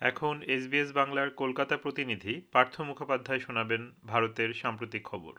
এখন এসবিএস বাংলার কলকাতা প্রতিনিধি পার্থ মুখোপাধ্যায় শোনাবেন ভারতের সাম্প্রতিক খবর।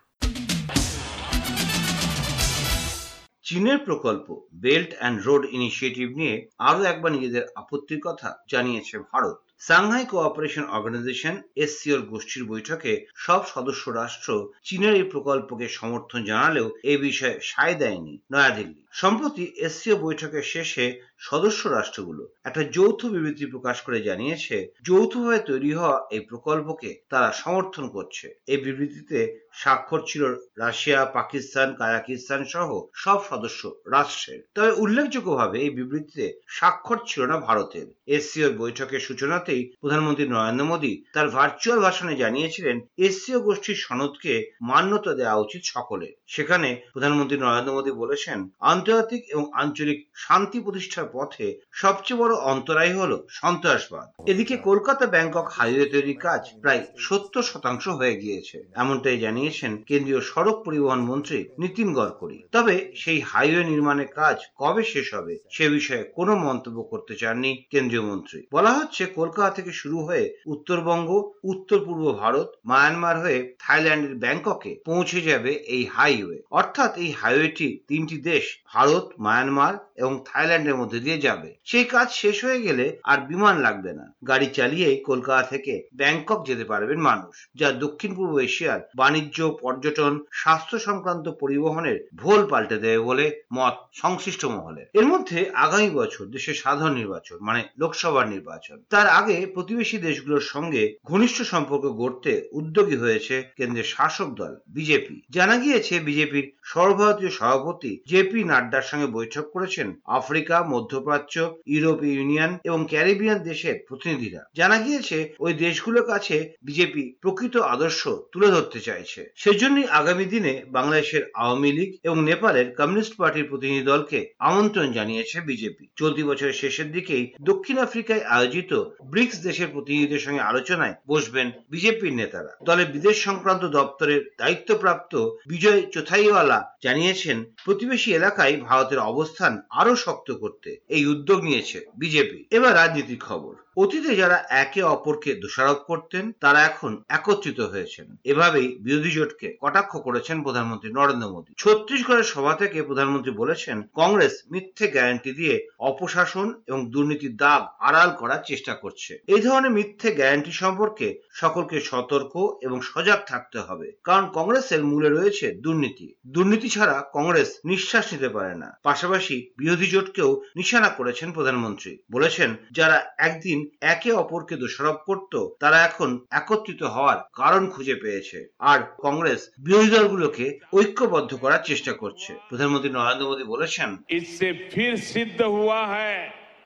চীনের প্রকল্প বেল্ট অ্যান্ড রোড ইনিশিয়েটিভ নিয়ে আরও একবার নিজেদের আপত্তির কথা জানিয়েছে ভারত। সাংহাই কোঅপারেশন অর্গানাইজেশন এসসিওর গোষ্ঠীর বৈঠকে সব সদস্য রাষ্ট্র চীনের এই প্রকল্পকে সমর্থন জানালেও এ বিষয়ে সায় দেয়নি নয়াদিল্লি। সম্প্রতি এসসিও বৈঠকের শেষে সদস্য রাষ্ট্রগুলো একটা যৌথ বিবৃতি প্রকাশ করে জানিয়েছে, যৌথভাবে তৈরি হওয়া এই প্রকল্পকে তারা সমর্থন করছে। এই বিবৃতিতে স্বাক্ষর ছিল রাশিয়া, পাকিস্তান, কাজাকিস্তান সহ সব সদস্য রাষ্ট্রের। তবে উল্লেখযোগ্যভাবে এই বিবৃতিতে স্বাক্ষর ছিল না ভারতের। এসসিও বৈঠকের সূচনাতেই প্রধানমন্ত্রী নরেন্দ্র মোদী তার ভার্চুয়াল ভাষণে জানিয়েছিলেন, এসসিও গোষ্ঠীর সনদকে মান্যতা দেওয়া উচিত সকলের। সেখানে প্রধানমন্ত্রী নরেন্দ্র মোদী বলেছেন, আন্তর্জাতিক এবং আঞ্চলিক শান্তি প্রতিষ্ঠার পথে সবচেয়ে বড় অন্তরায় হল সন্ত্রাসবাদ। এদিকে কলকাতা ব্যাংকক হাইওয়ে তৈরির কাজ প্রায় সত্তর শতাংশ হয়ে গিয়েছে। এমনটাই জানিয়েছেন কেন্দ্রীয় সড়ক পরিবহন মন্ত্রী নীতিন গডকরি। তবে সেই হাইওয়ে নির্মাণের কাজ কবে শেষ হবে সে বিষয়ে কোনো মন্তব্য করতে চাননি কেন্দ্রীয় মন্ত্রী। বলা হচ্ছে কলকাতা থেকে শুরু হয়ে উত্তরবঙ্গ উত্তর পূর্ব ভারত মায়ানমার হয়ে থাইল্যান্ডের ব্যাংককে পৌঁছে যাবে এই হাইওয়ে। অর্থাৎ এই হাইওয়েটি তিনটি দেশ ভারত মায়ানমার এবং থাইল্যান্ডের মধ্যে দিয়ে যাবে। সেই কাজ শেষ হয়ে গেলে আর বিমান লাগবে না। গাড়ি চালিয়েই কলকাতা থেকে ব্যাংকক যেতে পারবেন মানুষ, যা দক্ষিণ পূর্ব এশিয়ার বাণিজ্য, পর্যটন, স্বাস্থ্য সংক্রান্ত পরিবহনের ভোল পাল্টে দেবে বলে মত সংশ্লিষ্ট মহলে এর মধ্যে আগামী বছর দেশের সাধারণ নির্বাচন মানে লোকসভার নির্বাচন। তার আগে প্রতিবেশী দেশগুলোর সঙ্গে ঘনিষ্ঠ সম্পর্ক গড়তে উদ্যোগী হয়েছে কেন্দ্রের শাসক দল, বিজেপি। জানা গিয়েছে, বিজেপির সর্বভারতীয় সভাপতি জেপি নাড্ডার সঙ্গে বৈঠক করেছেন আফ্রিকা মধ্যপ্রাচ্য ইউরোপীয় ইউনিয়ন এবং ক্যারিবিয়ান দেশের প্রতিনিধিরা। জানা গিয়েছে, ওই দেশগুলোর কাছে বিজেপি প্রকৃত আদর্শ তুলে ধরতে চাইছে। সেজন্যই আগামী দিনে বাংলাদেশের আওয়ামী লীগ এবং নেপালের কমিউনিস্ট পার্টির প্রতিনিধি দলকে আমন্ত্রণ জানিয়েছে বিজেপি। চলতি বছরের শেষের দিকেই দক্ষিণ আফ্রিকায় আয়োজিত ব্রিক্স দেশের প্রতিনিধিদের সঙ্গে আলোচনায় বসবেন বিজেপির নেতারা। দলের বিদেশ সংক্রান্ত দপ্তরের দায়িত্বপ্রাপ্ত বিজয় চোথাইওয়ালা জানিয়েছেন, প্রতিবেশী এলাকায় ভারতের অবস্থান আরও শক্ত করতে। এই উদ্যোগ নিয়েছে বিজেপি। এবার রাজনীতির খবর। অতীতে যারা একে অপরকে দোষারোপ করতেন, তারা এখন একত্রিত হয়েছেন। এভাবেই বিরোধী জোটকে কটাক্ষ করেছেন প্রধানমন্ত্রী নরেন্দ্র মোদী। ছত্তিশগড়ের সভা থেকে প্রধানমন্ত্রী বলেছেন, কংগ্রেস মিথ্যে গ্যারান্টি দিয়ে অপশাসন এবং দুর্নীতির দাগ আড়াল করার চেষ্টা করছে। এই ধরনের মিথ্যে গ্যারান্টি সম্পর্কে সকলকে সতর্ক এবং সজাগ থাকতে হবে, কারণ কংগ্রেসের মূলে রয়েছে দুর্নীতি। দুর্নীতি ছাড়া কংগ্রেস নিঃশ্বাস নিতে পারে না। পাশাপাশি বিরোধী জোটকেও নিশানা করেছেন প্রধানমন্ত্রী। বলেছেন, যারা একদিন একে অপরকে দোষারোপ করত তারা এখন একত্রিত হওয়ার কারণ খুঁজে পেয়েছে আর কংগ্রেস বিরোধী দলগুলোকে ঐক্যবদ্ধ করার চেষ্টা করছে প্রধানমন্ত্রী নরেন্দ্র মোদী বলেছেন इससे फिर सिद्ध हुआ है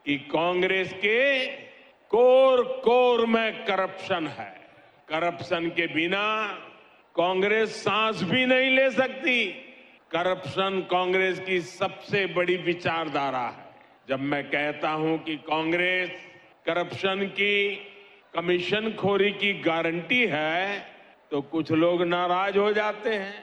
कि कांग्रेस के कोर कोर में करप्शन है करप्शन के बिना कांग्रेस सांस भी नहीं ले सकती करप्शन कांग्रेस की सबसे बड़ी विचारधारा है जब मैं कहता हूं कि कांग्रेस करप्शन की, कमीशन खोरी की गारंटी है तो कुछ लोग नाराज़ हो जाते हैं।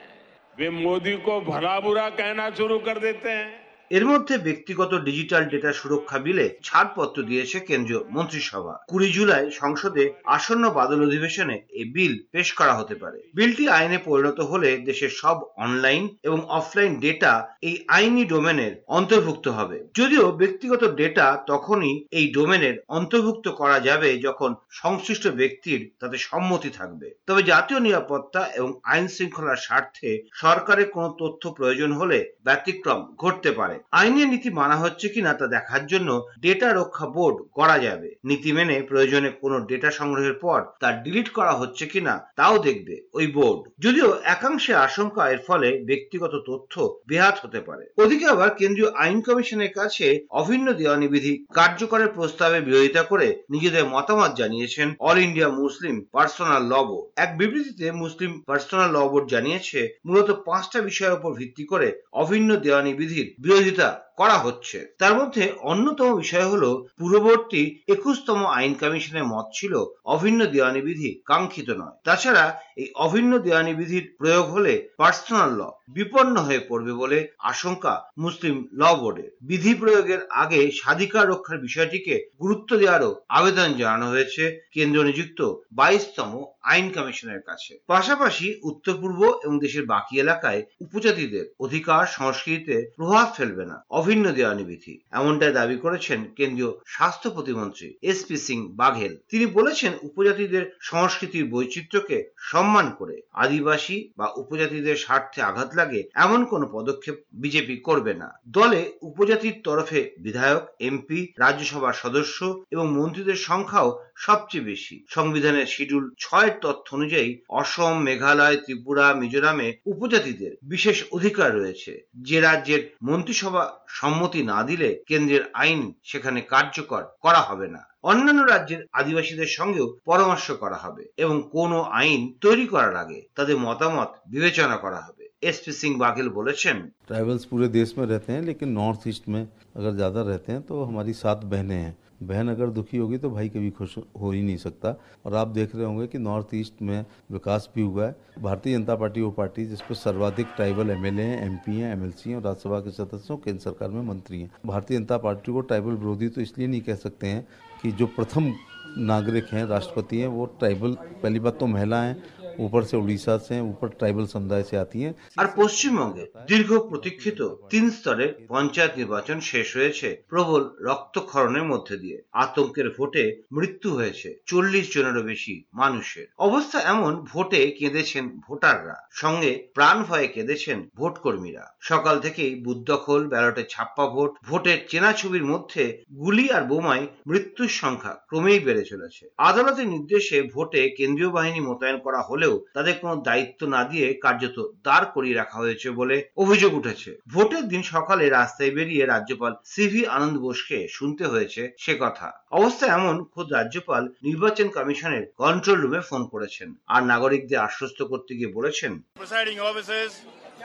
वे मोदी को भला बुरा कहना शुरू कर देते हैं। এর মধ্যে ব্যক্তিগত ডিজিটাল ডেটা সুরক্ষা বিলে ছাড়পত্র দিয়েছে কেন্দ্রীয় মন্ত্রিসভা। কুড়ি জুলাই সংসদে আসন্ন বাদল অধিবেশনে এই বিল পেশ করা হতে পারে। বিলটি আইনে পরিণত হলে দেশের সব অনলাইন এবং অফলাইন ডেটা এই আইনি ডোমেনের অন্তর্ভুক্ত হবে। যদিও ব্যক্তিগত ডেটা তখনই এই ডোমেনের অন্তর্ভুক্ত করা যাবে যখন সংশ্লিষ্ট ব্যক্তির তাতে সম্মতি থাকবে। তবে জাতীয় নিরাপত্তা এবং আইন শৃঙ্খলার স্বার্থে সরকারের কোনো তথ্য প্রয়োজন হলে ব্যতিক্রম ঘটতে পারে। আইনের নীতি মানা হচ্ছে কিনা তা দেখার জন্য ডেটা রক্ষা বোর্ড করা যাবে। নীতি মেনে প্রয়োজনে কোনো ডেটা সংগ্রহের পর তা ডিলিট করা হচ্ছে কিনা তাও দেখবে ওই বোর্ড যদিও একাংশে আশঙ্কা এর ফলে ব্যক্তিগত তথ্য বেহাত হতে পারে। ওদিকে আবার কেন্দ্রীয় আইন কমিশনের কাছে অভিন্ন দেওয়ানি বিধি কার্যকরের প্রস্তাবে বিরোধিতা করে নিজেদের মতামত জানিয়েছেন All India Muslim personal law board এক বিবৃতিতে মুসলিম পার্সোনাল ল বোর্ড জানিয়েছে, মূলত পাঁচটা বিষয়ের উপর ভিত্তি করে অভিন্ন দেওয়ানি বিধির বিরোধিতা করা হচ্ছে। তার মধ্যে অন্যতম বিষয় হলো, পূর্ববর্তী একুশতম আইন কমিশনের মত ছিল অভিন্ন দেওয়ানি বিধি কাঙ্ক্ষিত নয়। তাছাড়া এই অভিন্ন দেওয়ানি বিধির প্রয়োগ হলে পার্সোনাল ল বিপন্ন হয়ে পড়বে বলে আশঙ্কা মুসলিম ল বোর্ডের। বিধি প্রয়োগের আগে স্বাধিকার রক্ষার বিষয়টিকে গুরুত্ব দেওয়ারও আবেদন জানানো হয়েছে কেন্দ্র নিযুক্ত বাইশতম আইন কমিশনের কাছে। পাশাপাশি উত্তর পূর্ব এবং দেশের বাকি এলাকায় উপজাতিদের অধিকার, সংস্কৃতিতে প্রভাব ফেলবে না। অভিন্ন দেওয়ানি বিধি। এমনটাই দাবি করেছেন কেন্দ্রীয় স্বাস্থ্য প্রতিমন্ত্রী এস পি সিং বাঘেল। তিনি বলেছেন, উপজাতিদের সংস্কৃতির বৈচিত্র্যকে সম্মান করে আদিবাসী বা উপজাতিদের স্বার্থে আঘাত লাগে এমন কোনো পদক্ষেপ বিজেপি করবে না। দলে উপজাতির তরফে বিধায়ক এমপি রাজ্যসভার সদস্য এবং মন্ত্রীদের সংখ্যাও সবচেয়ে বেশি। সংবিধানের শিডিউল ছয়ের তথ্য অনুযায়ী অসম, মেঘালয়, ত্রিপুরা, মিজোরামে উপজাতিদের বিশেষ অধিকার রয়েছে। যে রাজ্যের মন্ত্রিসভা সম্মতি না দিলে কেন্দ্রের আইন সেখানে কার্যকর করা হবে না। অন্যান্য রাজ্যের আদিবাসীদের সঙ্গেও পরামর্শ করা হবে এবং কোনো আইন তৈরি করার আগে তাদের মতামত বিবেচনা করা হবে। एसपी सिंह बाघिल बोले ट्राइबल्स पूरे देश में रहते हैं, लेकिन नॉर्थ ईस्ट में अगर ज़्यादा रहते हैं तो हमारी सात बहनें हैं। बहन अगर दुखी होगी तो भाई कभी खुश हो ही नहीं सकता। और आप देख रहे होंगे कि नॉर्थ ईस्ट में विकास भी हुआ है। भारतीय जनता पार्टी, वो पार्टी जिसपे सर्वाधिक ट्राइबल एमएलए हैं एमपी हैं एमएलसी हैं, और राज्यसभा के सदस्य हैं, केंद्र सरकार में मंत्री हैं। भारतीय जनता पार्टी को ट्राइबल विरोधी तो इसलिए नहीं कह सकते हैं कि जो प्रथम नागरिक हैं, राष्ट्रपति हैं, वो ट्राइबल पहली बात तो महिला हैं ऊपर से उड़ीसा से हैं ऊपर ट्राइबल समुदाय से आती हैं আর পশ্চিমবঙ্গে দীর্ঘ প্রতীক্ষিত তিন স্তরের পঞ্চায়েত নির্বাচন শেষ হয়েছে প্রবল রক্তক্ষরণের মধ্যে দিয়ে আতঙ্কের ভোটে মৃত্যু হয়েছে চল্লিশ জনেরও বেশি মানুষের অবস্থা এমন ভোটে কেঁদেছেন ভোটাররা সঙ্গে প্রাণ ভয়ে কেঁদেছেন ভোট কর্মীরা সকাল থেকেই বুদ্ধখোল ব্যালটে ছাপ্পা ভোট ভোটের চেনা ছবির মধ্যে গুলি আর বোমায় মৃত্যুর সংখ্যা ক্রমেই বেড়ে চলেছে আদালতের নির্দেশে ভোটে কেন্দ্রীয় বাহিনী মোতায়েন করা হলেও তাদের কোনো দায়িত্ব না দিয়ে কার্যত দাঁড় করিয়ে রাখা হয়েছে বলে অভিযোগ উঠেছে ভোটের দিন সকালে রাস্তায় বেরিয়ে রাজ্যপাল সিভি আনন্দ বোসকে শুনতে হয়েছে সে কথা অবস্থা এমন খোদ রাজ্যপাল নির্বাচন কমিশনের কন্ট্রোল রুমে ফোন করেছেন আর নাগরিকদের আশ্বস্ত করতে গিয়ে বলেছেন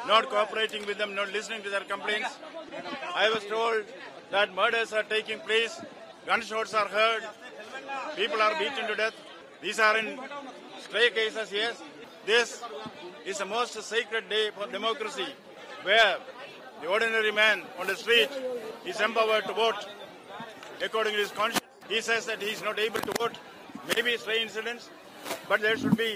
not cooperating with them, not listening to their complaints. I was told that murders are taking place, gunshots are heard, people are beaten to death. These are in stray cases, yes. This is the most sacred day for democracy, where the ordinary man on the street is empowered to vote according to his conscience. He says that he is not able to vote. Maybe stray incidents, but there should be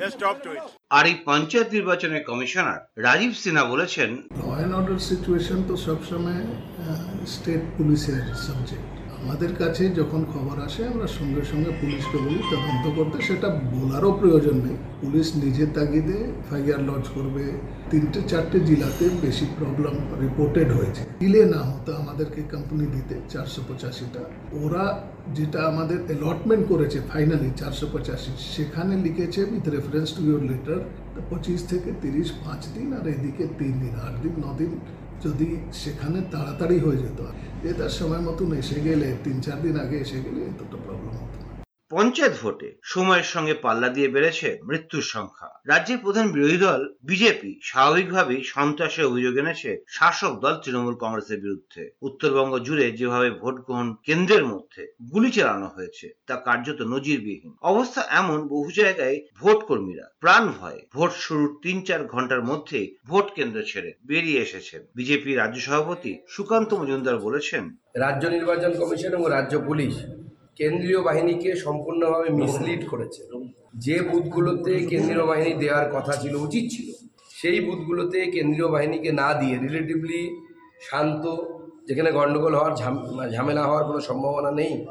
a stop to it. আর এই পঞ্চায়েত নির্বাচনের commissioner Rajib Sinha বলেছেন law and order situation তো সবসময় state পুলিশের subject আমাদের কাছে যখন খবর আসে, আমরা সঙ্গে সঙ্গে পুলিশকে বলি, তদন্ত করতে। সেটা বলারও প্রয়োজন নেই। পুলিশ নিজের তাগিদে ফাইয়ার লঞ্চ করবে। তিনটে, চারটে জেলাতে বেশি প্রবলেম রিপোর্টেড হয়েছে। ডিলে না হতো আমাদেরকে কোম্পানি দিতে চারশো পঁচাশিটা। ওরা যেটা আমাদের অ্যালটমেন্ট করেছে ফাইনালি চারশো পঁচাশি, সেখানে লিখেছে with reference to your letter পঁচিশ থেকে তিরিশ, পাঁচ দিন, আর এদিকে তিন দিন, আট দিন, ন দিন যদি সেখানে তাড়াতাড়ি হয়ে যেত এটা সময় মতন এসে গেলে, তিন চার দিন আগে এসে গেলে এতটা পঞ্চায়েত ভোটে সময়ের সঙ্গে পাল্লা দিয়ে বেড়েছে মৃত্যুর সংখ্যা। রাজ্যের প্রধান বিরোধী দল, বিজেপি স্বাভাবিকভাবেই সন্ত্রাসের অভিযোগ এনেছে শাসক দল তৃণমূল কংগ্রেসের বিরুদ্ধে। উত্তরবঙ্গ জুড়ে যেভাবে ভোট গ্রহণ কেন্দ্রের মধ্যে গুলি চালানো হয়েছে, তা কার্যত নজিরবিহীন। অবস্থা এমন বহু জায়গায় ভোট কর্মীরা প্রাণ ভয়ে ভোট শুরুর তিন চার ঘণ্টার মধ্যে ভোট কেন্দ্র ছেড়ে বেরিয়ে এসেছেন। বিজেপি রাজ্য সভাপতি সুকান্ত মজুমদার বলেছেন, রাজ্য নির্বাচন কমিশন এবং রাজ্য পুলিশ কেন্দ্রীয় বাহিনীকে সম্পূর্ণভাবে মিসলিড করেছে। যে বুথগুলোতে কেন্দ্রীয় বাহিনী দেওয়ার কথা ছিল, উচিত ছিল, সেই বুথগুলোতে কেন্দ্রীয় বাহিনীকে না দিয়ে রিলেটিভলি শান্ত, যেখানে গণ্ডগোল হওয়ার ঝাম- ঝামেলা হওয়ার কোনো সম্ভাবনা নেই,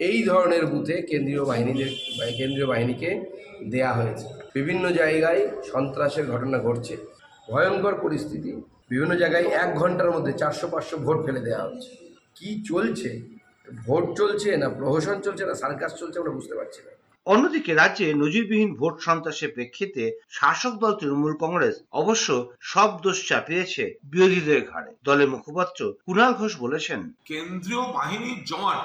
এই ধরনের বুথে কেন্দ্রীয় বাহিনীদের, কেন্দ্রীয় বাহিনীকে দেয়া হয়েছে। বিভিন্ন জায়গায় সন্ত্রাসের ঘটনা ঘটছে। ভয়ঙ্কর পরিস্থিতি। বিভিন্ন জায়গায় এক ঘণ্টার মধ্যে চারশো পাঁচশো ভোট ফেলে দেওয়া হচ্ছে। কি চলছে? ভোট চলছে না প্রহসন চলছে না সার্কাস চলছে আমরা বুঝতে পারছি না। অন্যদিকে রাজ্যে নজিরবিহীন ভোট সন্ত্রাসের প্রেক্ষিতে শাসক দল তৃণমূল কংগ্রেস অবশ্য সব দোষ চাপিয়েছে বিরোধীদের ঘাড়ে। দলের মুখপাত্র কুণাল ঘোষ বলেছেন কেন্দ্রীয় বাহিনীর জওয়ান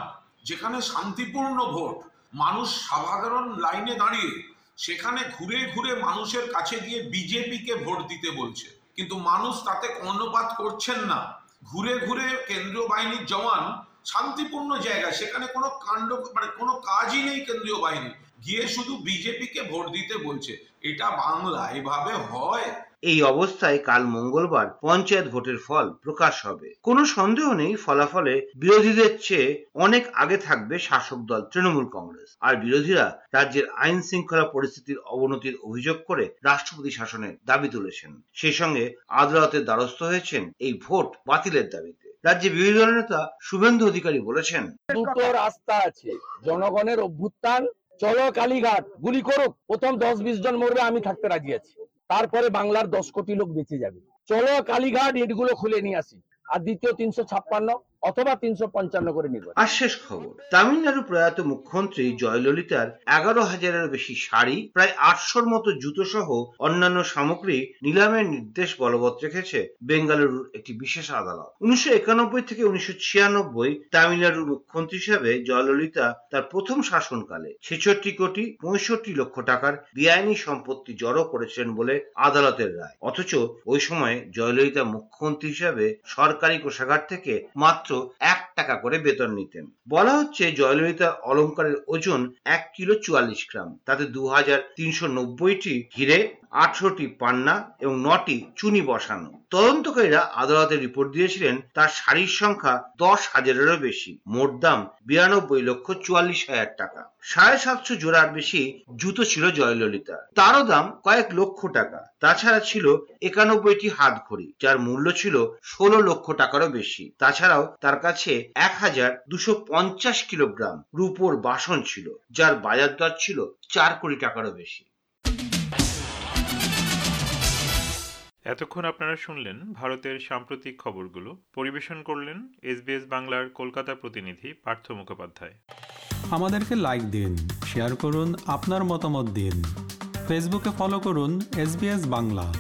যেখানে শান্তিপূর্ণ ভোট মানুষ সাধারণ লাইনে দাঁড়িয়ে সেখানে ঘুরে ঘুরে মানুষের কাছে গিয়ে বিজেপিকে ভোট দিতে বলছে। কিন্তু মানুষ তাতে কর্ণপাত করছেন না। ঘুরে ঘুরে কেন্দ্রীয় বাহিনীর জওয়ান শান্তিপূর্ণ জায়গা, সেখানে কোনো কাণ্ড মানে কোনো কাজই নেই কেন্দ্রীয় বাহিনী গিয়ে শুধু বিজেপিকে ভোট দিতে বলছে, এটা বাংলা, এভাবে হয়? এই অবস্থায় কাল মঙ্গলবার পঞ্চায়েত ভোটের ফল প্রকাশ হবে। কোনো সন্দেহ নেই, ফলাফলে বিরোধীদের চেয়ে অনেক আগে থাকবে শাসক দল তৃণমূল কংগ্রেস। আর বিরোধীরা রাজ্যের আইন শৃঙ্খলা পরিস্থিতির অবনতির অভিযোগ করে রাষ্ট্রপতি শাসনের দাবি তুলেছেন। সেই সঙ্গে আদালতের দ্বারস্থ হয়েছেন এই ভোট বাতিলের দাবিতে। রাজ্যে বিরোধী দলের নেতা শুভেন্দু অধিকারী বলেছেন। দুটো রাস্তা আছে, জনগণের অভ্যুত্থান, চলো কালীঘাট, গুলি করুক, প্রথম দশ বিশ জন মরবে, আমি থাকতে রাজি আছি। তারপরে বাংলার দশ কোটি লোক বেঁচে যাবে। চলো কালীঘাট ইটগুলো খুলে নিয়ে আসি। আর দ্বিতীয় তিনশো ছাপ্পান্ন অথবা তিনশো পঞ্চান্ন করে নির্বাচন আর শেষ খবর, তামিলনাড়ু প্রয়াত মুখ্যমন্ত্রী জয়ললিতার এগারো হাজারেরও বেশি শাড়ি, প্রায় আটশোর মতো জুতো সহ অন্যান্য সামগ্রী নিলামের নির্দেশ বলবৎ রেখেছে বেঙ্গালুরুর একটি বিশেষ আদালত। উনিশশো একানব্বই থেকে উনিশশো ছিয়ানব্বই তামিলনাড়ুর মুখ্যমন্ত্রী হিসেবে জয়ললিতা তার প্রথম শাসনকালে ছেষট্টি কোটি পঁয়ষট্টি লক্ষ টাকার বেআইনি সম্পত্তি জড়ো করেছিলেন বলে আদালতের রায়। অথচ ওই সময় জয়ললিতা মুখ্যমন্ত্রী হিসাবে সরকারি কোষাগার থেকে মাত্র এক টাকা করে বেতন নিতেন। বলা হচ্ছে জয়ললিতার অলংকারের ওজন এক কিলো চুয়াল্লিশ গ্রাম। তাতে দু হাজার তিনশো নব্বইটি হিরে আঠারোটি পান্না এবং নটি চুনি বসানো। তদন্তকারীরা আদালতে রিপোর্ট দিয়েছিলেন, তার শাড়ির সংখ্যা দশ হাজারেরও বেশি। মোট দাম বিরানব্বই লক্ষ চুয়াল্লিশ হাজার টাকা। সাড়ে সাতশো জোড়ার বেশি জুতো ছিল জয়ললিতা। তারও দাম কয়েক লক্ষ টাকা। তাছাড়া ছিল একানব্বইটি হাত ঘড়ি যার মূল্য ছিল ষোলো লক্ষ টাকারও বেশি। তাছাড়াও তার কাছে এক হাজার দুশো পঞ্চাশ কিলোগ্রাম রূপোর বাসন ছিল, যার বাজার দর ছিল চার কোটি টাকারও বেশি। এতক্ষণ আপনারা শুনলেন ভারতের সাম্প্রতিক খবরগুলো। পরিবেশন করলেন এসবিএস বাংলার কলকাতা প্রতিনিধি পার্থ মুখোপাধ্যায়। আমাদেরকে লাইক দিন শেয়ার করুন, আপনার মতামত দিন। ফেসবুকে ফলো করুন এস বাংলা।